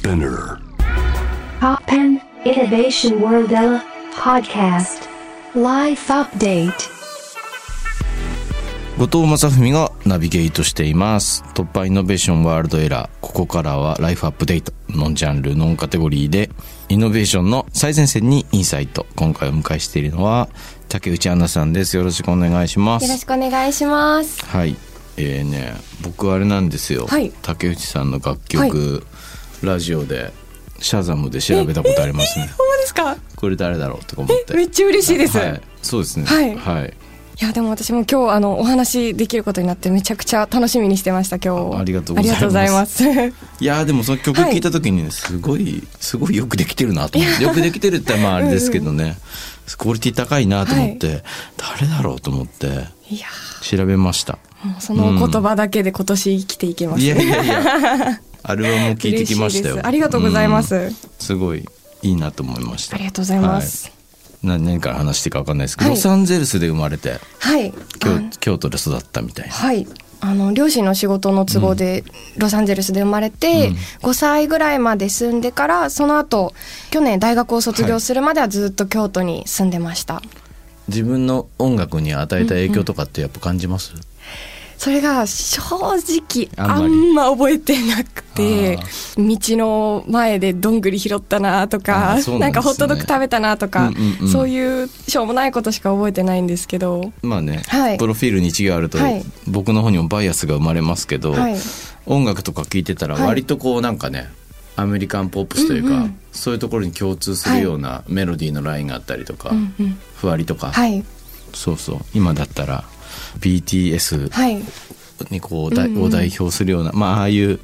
Spinner. Poppen Innovation World podcast. Life update. 後藤正文がナビゲートしています。突破イノベーションワールドエラーここからはライフアップデートノンジャンルノンカテゴリーでイノベーションの最前線にインサイト。今回お迎えしているのは竹内杏奈さんです。よろしくお願いしまよろしすくお願いします。はい。えーね僕あれなんですよ、はい。竹内さんの楽曲、ラジオでシャザムで調べたことありますね。そうですか？これ誰だろうとか思って。めっちゃ嬉しいです。、はい。い、そうですね。はい。はい。やでも私も今日あのお話できることになってめちゃくちゃ楽しみにしてました今日。あありがとうございます。います。いやーでもその曲聴いた時にね、すごいすごいよくできてるなと思ってよくできてるってまああれですけどね、クオリティ高いなと思って、誰だろうと思っていや。調べました。ーもうその言葉だけで今年生きていけます。いやいやいや アルバムも聴いてきましたよ。ありがとうございます。うん。すごいいいなと思いました。ありがとうございます。はい。何年から話していいか分かんないですけど、はい。ロサンゼルスで生まれてはい。京あ京都で育ったみたいな。はい。あの両親の仕事の都合でロサンゼルスで生まれて、うん。5歳ぐらいまで住んでからその後去年大学を卒業するまではずっと京都に住んでました、自分の音楽に与えた影響とかってやっぱ感じます、それが正直ああんま覚えてなくてあ道の前でどんぐり拾ったなとあかなね。なんかホットドッグ食べたなとか、うんうんうん。そういうしょうもないことしか覚えてないんですけどまあね、はい。プロフィールに一行あると、はい。僕の方にもバイアスが生まれますけど、はい。音楽とか聴いてたらはい。割とこうなんかね、アメリカンポップスというか、うんうん。そういうところに共通するようなメロディーのラインがあったりとか、うんうん。ふわりとか、はい。そうそう。今だったら BTS はい。にこう、だうんうん。を代表するような、まあああいう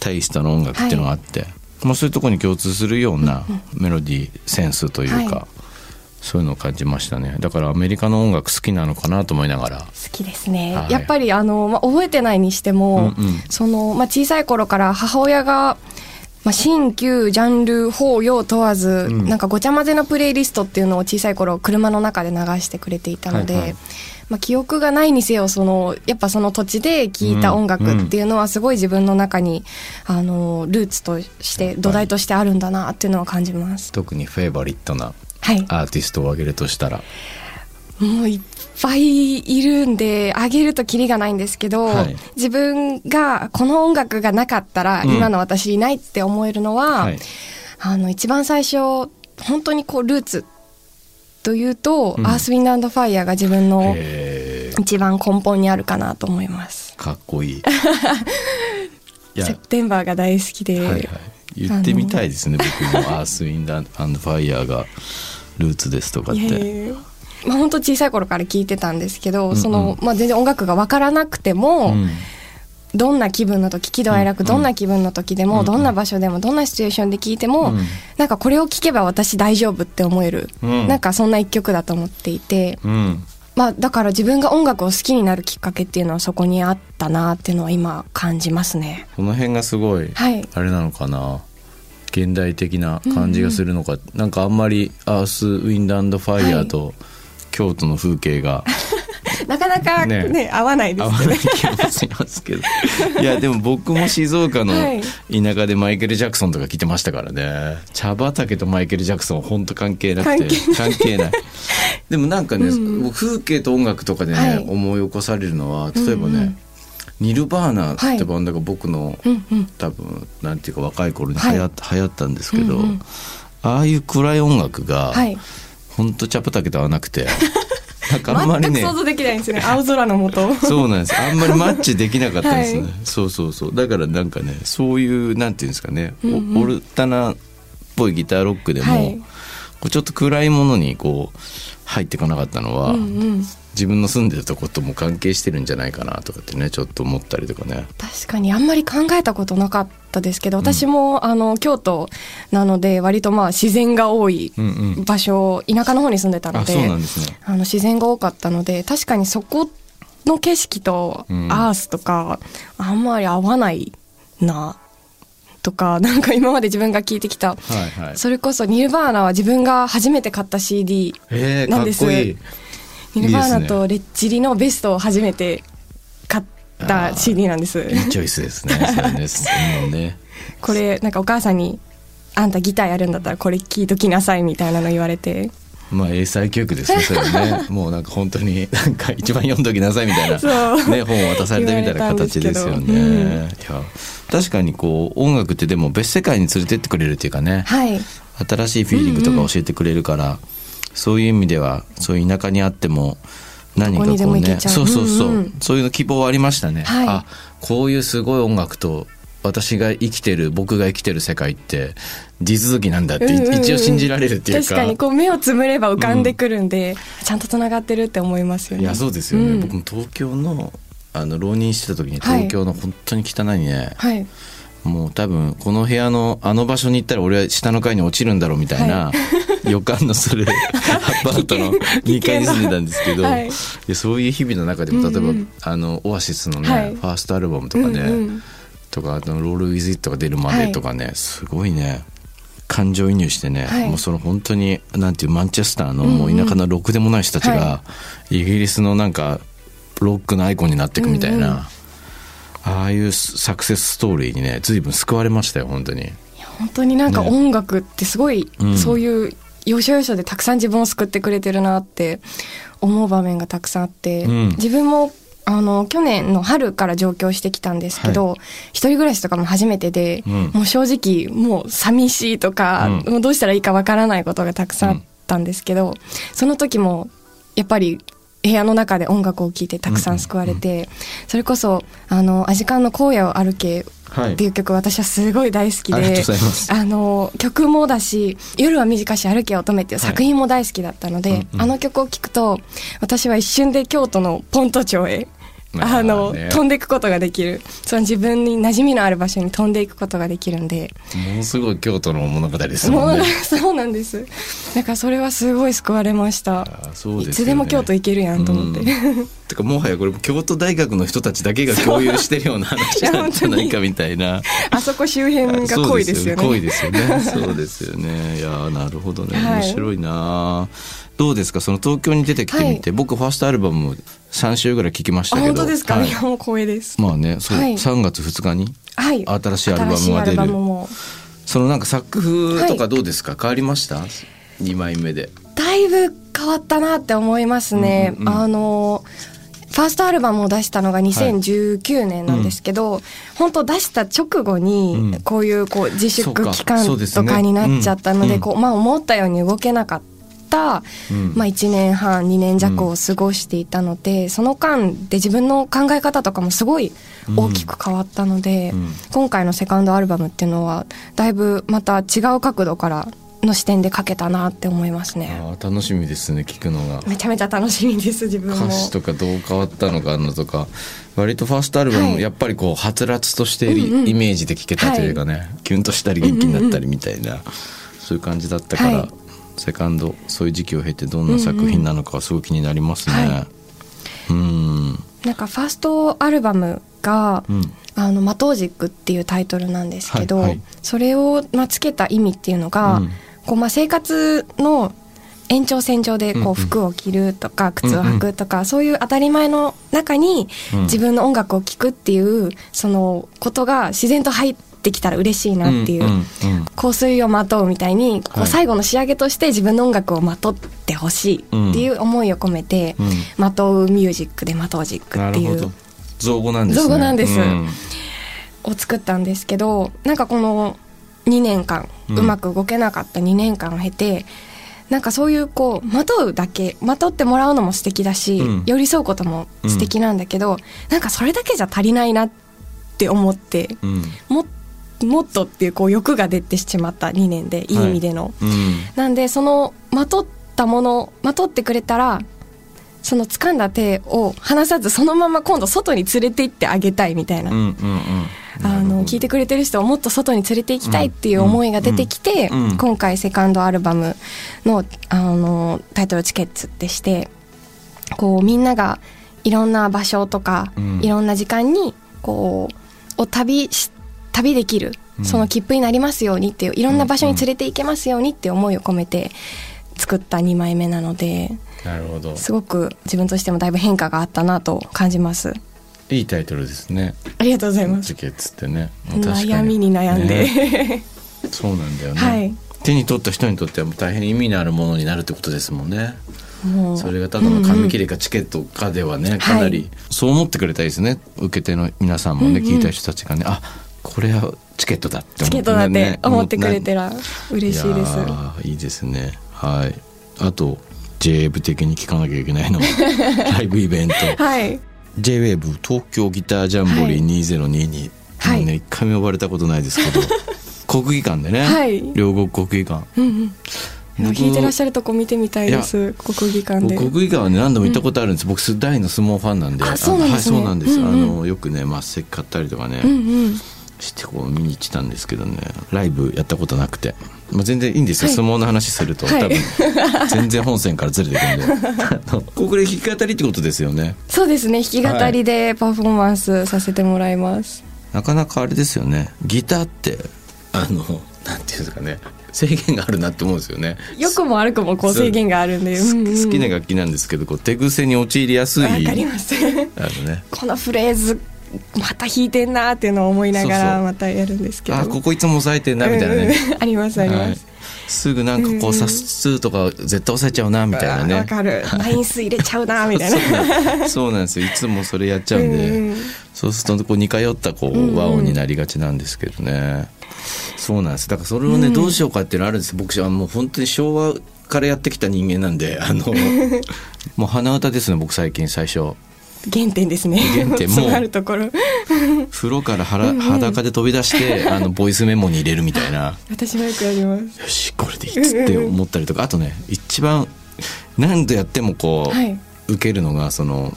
テイストの音楽っていうのがあって、まあ、そういうところに共通するようなメロディーセンスというか、はい。そういうのを感じましたね。だからアメリカの音楽好きなのかなと思いながら。好きですね、はい。やっぱりあの、まあ、覚えてないにしても、うんうん。その、まあ、小さい頃から母親が、まあ、新旧ジャンル法要問わず、ん。なんかごちゃ混ぜのプレイリストっていうのを小さい頃車の中で流してくれていたので、はいはいまあ、記憶がないにせよそのやっぱその土地で聴いた音楽っていうのはすごい自分の中に、あのルーツとして土台としてあるんだなっていうのは感じます。特にフェイバリットなはい。アーティストを挙げるとしたら。もういっぱいいるんで、あげるとキリがないんですけど、はい。自分がこの音楽がなかったら、うん。今の私いないって思えるのは、はい。あの、一番最初、本当にこう、ルーツというと、うん。アースウィンドアンドファイヤーが自分の一番根本にあるかなと思います。かっこいい。セプテンバーが大好きで、はいはい。言ってみたいですね僕も。アースウィンドアンドファイヤーがルーツですとかって。まあ本当小さい頃から聞いてたんですけど、うんうん。その、まあ全然音楽がわからなくても、うんどんな気分の時喜怒哀楽、うん。どんな気分の時でも、うん。どんな場所でもどんなシチュエーションで聞いても、うん。なんかこれを聞けば私大丈夫って思える、うん。なんかそんな一曲だと思っていて、うん。まあだから自分が音楽を好きになるきっかけっていうのはそこにあったなっていうのは今感じますね。この辺がすごいはい。あれなのかな。現代的な感じがするのか、なんかあんまりアースウィンドアンドファイヤーと京都の風景が なかなかね。ね合わないで合わすよね。ない気もしますけど。いやでも僕も静岡のはい。田舎でマイケル・ジャクソンとか来てましたからね。茶畑とマイケル・ジャクソンは本当関係なくて関係ない。でもなんかね、僕風景と音楽とかでね、はい。思い起こされるのは例えばね、うんうん。ニルバーナってバンドが僕の、うんうん。多分なんていうか若い頃に流行,、流行ったんですけど、うんうん。ああいう暗い音楽が、はい。ほんと茶畑と合わなくてなんかあんまりね。全く想像できないんですよね。青空の下。そうなんです。あんまりマッチできなかったんですね、はい。そうそうそう。だからなんかねそういうなんていうんですかね、おうんうん。オルタナっぽいギターロックでも、はいこうちょっと暗いものにこう入っていかなかったのは、うんうん。自分の住んでるとことも関係してるんじゃないかなとかってねちょっと思ったりとかね。確かにあんまり考えたことなかったですけど私も、あの京都なので割とまあ自然が多いうんうん。場所、田舎の方に住んでたのあでね。あの自然が多かったので確かにそこの景色とうん。アースとか、あんまり合わないなとか なんか今まで自分が聴いてきた、はいはい。それこそニルバーナは自分が初めて買った CD なんです。っこいい。ニルバーナとレッチリのベストを初めて買った CD なんです。いいチョイスですね。それね。これなんかお母さんに「あんたギターやるんだったらこれ聞いときなさい」みたいなの言われてまあ英才教育ですねそれはね。もうなんか本当になんか一番読んどきなさいみたいな、ね、本を渡されたみたいな形ですよね、うん。いや確かにこう音楽ってでも別世界に連れてってくれるっていうかね。はい。新しいフィーリングとか教えてくれるから、そういう意味ではそういう田舎にあっても何かどこうねそうそうそう、うんうんそういうの希望はありましたね、はい。あこういうすごい音楽と私が生きてる僕が生きてる世界って地続きなんだって、うんうんうん。一応信じられるっていうか。確かにこう目をつむれば浮かんでくるんで、ちゃんとつながってるって思いますよね。いやそうですよね、うん。僕も東京のあの浪人してた時にはい。東京の本当に汚いね、はい。もう多分この部屋のあの場所に行ったら俺は下の階に落ちるんだろうみたいな、予感のする アパートの2階に住んでたんですけど、はい。でそういう日々の中でも例えば、うんうん。あのオアシスのね、はい。ファーストアルバムとかね、うんうんとかあとロール・ウィズ・イットが出るまでとかね、すごいね。感情移入してね、はい。もうその本当になんていうマンチェスターのもう田舎のろくでもない人たちが、はイギリスのなんかロックのアイコンになっていくみたいな、うんうん。ああいうサクセスストーリーにね随分救われましたよ本当に。本当になんかね音楽ってすごい、うん。そういう要所要所でたくさん自分を救ってくれてるなって思う場面がたくさんあって、うん。自分もあの去年の春から上京してきたんですけど、一人暮らしとかも初めてで、うん。もう正直もう寂しいとか、うん。もうどうしたらいいかわからないことがたくさんあったんですけど、その時もやっぱり部屋の中で音楽を聴いてたくさん救われて、それこそあのアジカンの荒野を歩けはい。っていう曲私はすごい大好きで、あの曲もだし「夜は短し歩け乙女」っていう作品も大好きだったので、はいうんうん。あの曲を聴くと私は一瞬で京都のポント町へまああの、ね飛んでいくことができるその自分に馴染みのある場所に飛んでいくことができるんでものすごい京都の物語ですもんね。そうなんですだからそれはすごい救われました、あそうですよねいつでも京都行けるやんと思って、うんてかもはやこれ京都大学の人たちだけが共有してるような話なんじゃないかみたいな。あそこ周辺が濃いですよね濃いですよね。そうですよね。いやーなるほどね。はい面白いな。どうですか？その東京に出てきてみて、僕ファーストアルバム3週ぐらい聴きましたあけど。本当ですか、はい。い、やもう光栄です。まあね、そう、はい。3月2日にはい。新しいアルバムが出る。そのなんか作風とかどうですか、変わりました ?2 枚目で。だいぶ変わったなって思いますね。うんうんうん。あのファーストアルバムを出したのが2019年なんですけど、本当出した直後うん。にこういうこう自粛期間とかになっちゃったので、うん。こうまあ思ったように動けなかった、うん。まあ1年半2年弱を過ごしていたので、その間で自分の考え方とかもすごい大きく変わったので、うん。今回のセカンドアルバムっていうのはだいぶまた違う角度からの視点で書けたなって思いますね。楽しみですね聞くのが。めちゃめちゃ楽しみです自分も。歌詞とかどう変わったのかのとか。割とファーストアルバムはい。やっぱりこうはつらつとしているうんうんイメージで聴けたというかね、キュンとしたり元気になったりみたいな、そういう感じだったから、はいセカンドそういう時期を経てどんな作品なのかはすごい気になりますね。はうん。なんかファーストアルバムがうん「あのマトージック」っていうタイトルなんですけど、はいはい。それを、まあ、つけた意味っていうのが、うん。こうまあ、生活の延長線上でこうん服を着るとか靴を履くとか、そういう当たり前の中にうん。自分の音楽を聴くっていうそのことが自然と入ってきたら嬉しいなっていう。んんうん。香水をまとうみたいにこはい。う最後の仕上げとして自分の音楽をまとってほしいっていう思いを込めてうん「まとうミュージック」で「まとうジック」っていう。造語なんですね。造語なんです。うん。を作ったんですけどなんかこの2年間うん。うまく動けなかった2年間を経てなんかそういうこうまとうだけまとってもらうのも素敵だし、うん。寄り添うことも素敵なんだけど、なんかそれだけじゃ足りないなって思ってうん。ももっとっていうこう欲が出てしまった2年でい。い意味での。うん。なんでそのまとったものまとってくれたらその掴んだ手を離さずそのまま今度外に連れて行ってあげたいみたいな、うんうんうん。あの聞いてくれてる人をもっと外に連れて行きたいっていう思いが出てきて、うんうん。今回セカンドアルバムのあのタイトル「チケッツ」ってしてこうみんながいろんな場所とか、うん。いろんな時間にこうを旅し旅できるうん。その切符になりますようにっていういろんな場所に連れて行けますようにって思いを込めて作った2枚目なのでなるほど。すごく自分としてもだいぶ変化があったなと感じます。いいタイトルですね。ありがとうございます。チケッツってね。悩みに悩んで、ね。そうなんだよね、はい。手に取った人にとっては大変意味のあるものになるってことですもんね。それがただの紙切れかチケットかではね、かなり、はい。そう思ってくれたいですね。受け手の皆さんもね、聞いた人たちがねあこれはチケットだって思って思ってくれてら嬉しいです。いいですね。はい。あと JWAVE 的に聞かなきゃいけないのは ライブイベント。はい。JWAVE 東京ギタージャンボリー2022、はい。もうね一回も呼ばれたことないですけど 国技館でね、はい。両国国技館。うんうん。僕弾いてらっしゃるとこ見てみたいです国技館で。僕国技館はね何度も行ったことあるんです、僕大の相撲ファンなんで。あそうなんですね。はいそうなんです、うんうんあのよくね末席買ったりとかね、うんうんしてこう見に行ってたんですけどね。ライブやったことなくて、まあ、全然いいんですよ、はい。相撲の話すると、はい。多分。全然本線からずれてくるんで。あのこれ弾き語りってことですよね。そうですね。弾き語りでパフォーマンスさせてもらいます、なかなかあれですよね。ギターってあのなんていうんですかね。制限があるなって思うんですよね。良くも悪くもこう制限があるんで、好きな楽器なんですけどこう手癖に陥りやすい。わかります。あのね。このフレーズまた弾いてんなーっていうのを思いながらまたやるんですけど。あここいつも押さえてんなみたいなね、うんうん。ありますあります、はい。すぐなんかこうサスとか絶対押さえちゃうなみたいなね。わかる。ナインス入れちゃうなーみたいな。そうなんですよ。いつもそれやっちゃうんで、うんうん。そうするとこう似通ったこう和音になりがちなんですけどね、そうなんです。だからそれをね、どうしようかっていうのあるんです。僕はもう本当に昭和からやってきた人間なんであの もう鼻歌ですね僕最近最初原点ですね。原点。もう。ところ。風呂からはら裸で飛び出して あのボイスメモに入れるみたいな。私もよくやります。よしこれでいいっつって思ったりとか。あとね一番何度やってもこう、はい。受けるのがその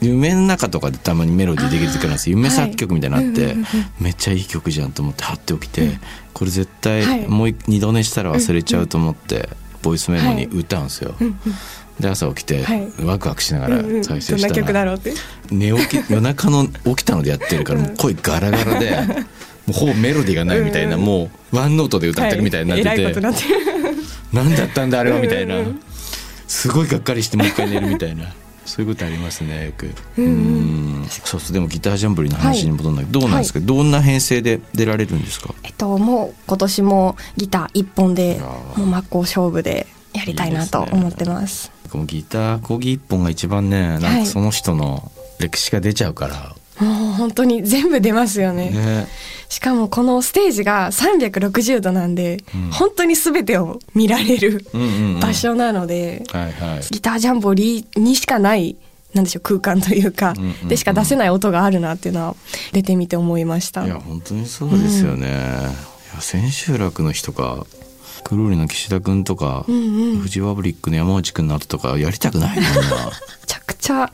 夢の中とかでたまにメロディーできる時あるんですよ。夢作曲みたいなのあって、はいうんうんめっちゃいい曲じゃんと思ってはって起きて、これ絶対はい。もう一二度寝したら忘れちゃうと思って、ボイスメモに歌うんですよ、で朝起きて、はい。ワクワクしながら再生したら、曲だろうって。寝起き夜中の起きたのでやってるから もう声ガラガラで、もうほぼメロディーがないみたいな、もうワンノートで歌ってるみたいになってて、はい、えらいことになってる。何だったんだあれはみたいな。うんうんすごいがっかりしてもう一回寝るみたいな。そういうことありますねよく。うんそうそうでもギタージャンボリーの話に戻るんだけど、どうなんですか、どんな編成で出られるんですか？えっともう今年もギター一本でもう真っ向勝負でやりたいなと思ってますもうギター講義一本が一番ねなんはい。かその人の歴史が出ちゃうから、もう本当に全部出ますよね。ね。しかもこのステージが360度なんで、うん。本当に全てを見られるうんうんうん。場所なので、はいはい。ギタージャンボリーにしかないなんでしょう空間というか、うんうんうん。でしか出せない音があるなっていうのは出てみて思いました。いや本当にそうですよね、いや千秋楽の日とかくるりの岸田君とか、うんうん。フジファブリックの山内君の後とかやりたくないもんな。めちゃくちゃ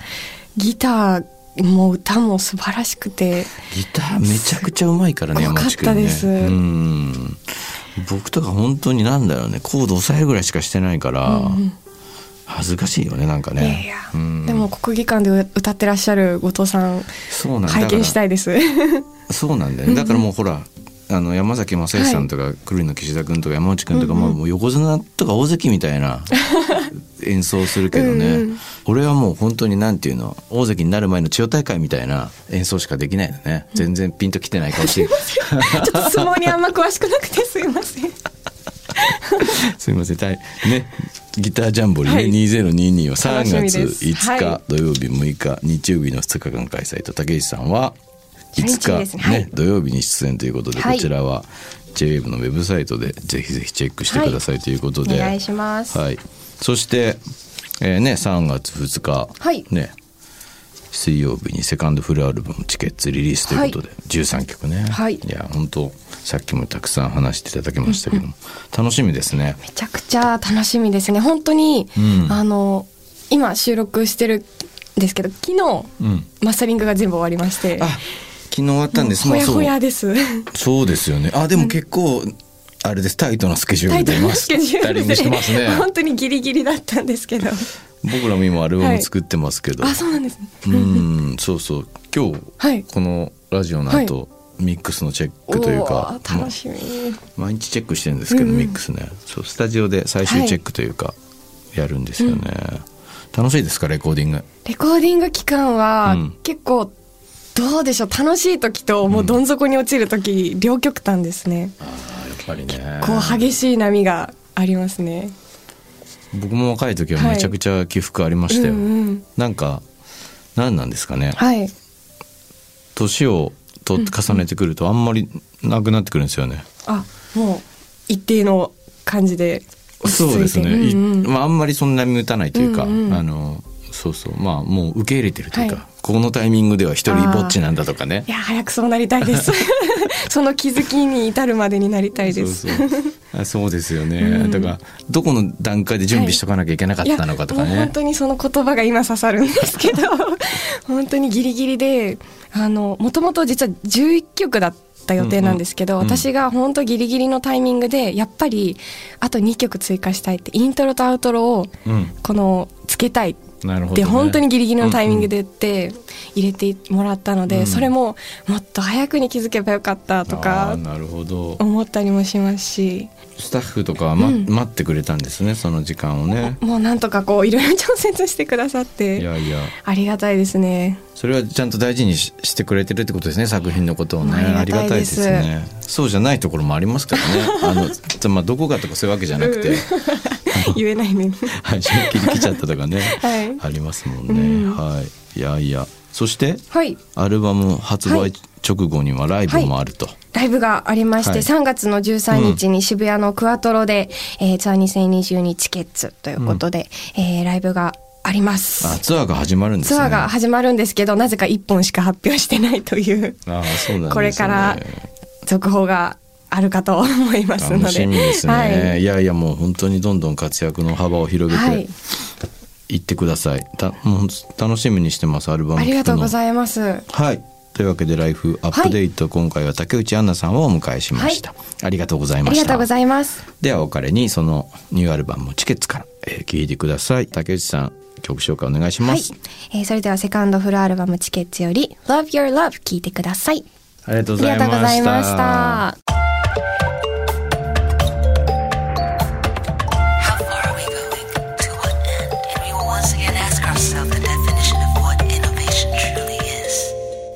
ギターも歌も素晴らしくて。ギターめちゃくちゃうまいからねすごかった山内君ね。ですうん。僕とか本当になんだろうねコード押さえぐらいしかしてないから、恥ずかしいよねなんかいやいねや、うん。でも国技館で歌ってらっしゃる後藤さんそうなんだ拝見したいです。そうなんだよね。だからもうほらあの山崎正義さんとか、くるりの岸田君とか山内君とか、もう横綱とか大関みたいな演奏するけどね。うんうん。俺はもう本当になんていうの？大関になる前の千代大会みたいな演奏しかできないのね。全然ピンときてない顔して。ちょっと相撲にあんま詳しくなくてすいません。すみません。たいねギタージャンボリーね、はい。2022は3楽しみ月です。5日、は土曜日6日日曜日の2日間開催と竹内さんは5日、ね。土曜日に出演ということで、はい。こちらは JWAVE のウェブサイトでぜひぜひチェックしてくださいということで、お願いします。はい、そして、えーね、3月2日、はい。ね、水曜日にセカンドフルアルバム「チケッツ」リリースということで、13曲ね、はい。や本当さっきもたくさん話していただきましたけども、楽しみですね。めちゃくちゃ楽しみですね。本当に、うん。あの今収録してるんですけど昨日、うん。マスタリングが全部終わりまして。あ昨日終わったんです。ほやほまあやです。そうですよね。あでも結構、あれです。タイトなスケジュールでマススケジュータリングしてますね。本当にギリギリだったんですけど。僕らも今アルバム作ってますけど、あそうなんですね。うんそうそう。今日、はい。このラジオの後、ミックスのチェックというか楽しみ、ま毎日チェックしてるんですけど、うん。うんミックスね。そうスタジオで最終チェックというか、やるんですよね、楽しいですかレコーディング？レコーディング期間はうん。結構どうでしょう楽しい時ともうどん底に落ちる時、両極端ですね。ああやっぱりね。こう激しい波がありますね。僕も若い時はめちゃくちゃ起伏ありましたよ、うんうん。なんか何なんですかね。はい。年をと重ねてくるとあんまりなくなってくるんですよね、あもう一定の感じで落ち着いて。そうですね、いうんうん。まあ、あんまりそんなに打たないというか、うんうん。あのそうそう。まあもう受け入れてるというか、はい。このタイミングでは一人ぼっちなんだとかね。いや早くそうなりたいです。その気づきに至るまでになりたいです。あそうですよね、うん。だからどこの段階で準備しとかなきゃいけなかったのかとかね、いやもう本当にその言葉が今刺さるんですけど 本当にギリギリであのもともと実は11曲だった予定なんですけど、うんうん私が本当ギリギリのタイミングでやっぱりあと2曲追加したいってイントロとアウトロをうん。このつけたいなるほど、でね、本当にギリギリのタイミングで言って入れてもらったので、うん。それももっと早くに気づけばよかったとあかーなるほど。思ったりもしますし。スタッフとかは、まうん。待ってくれたんですねその時間をね。もうなんとかこういろいろ調節してくださっいてやいや。ありがたいですね。それはちゃんと大事にししてくれてるってことですね作品のことをね。ありがたいですね。そうじゃないところもありますからね。あの つまあどこがとかそういうわけじゃなくて、うん 言えないねはい締め切り来ちゃったとかね、はい。ありますもんね、うん。はい。いやいや。そしてはい。アルバム発売直後にはライブもあると、ライブがありまして、はい。3月の13日に渋谷のクワトロで、えーツアー2022チケッツということで、えーライブがあります。あツアーが始まるんですね。ツアーが始まるんですけど、なぜか1本しか発表してないという、ああそうなんですね。これから続報があるかと思いますので。楽しみですね、はい。い、やいやもう本当にどんどん活躍の幅を広げはい。ていってください、たもう楽しみにしてますアルバムありがとうごいざいます。はい。というわけでライフアップデート、今回は竹内杏奈さんをお迎えしました、ありがとうございあました。りがとうございます。ではお別れにそのニューアルバム「チケッツ」から、えー聞いてください。竹内さん曲紹介お願いしまはい。す、。えーそれではセカンドフルアルバムチケッツより Love Your Love 聞いてください。ありがとうございました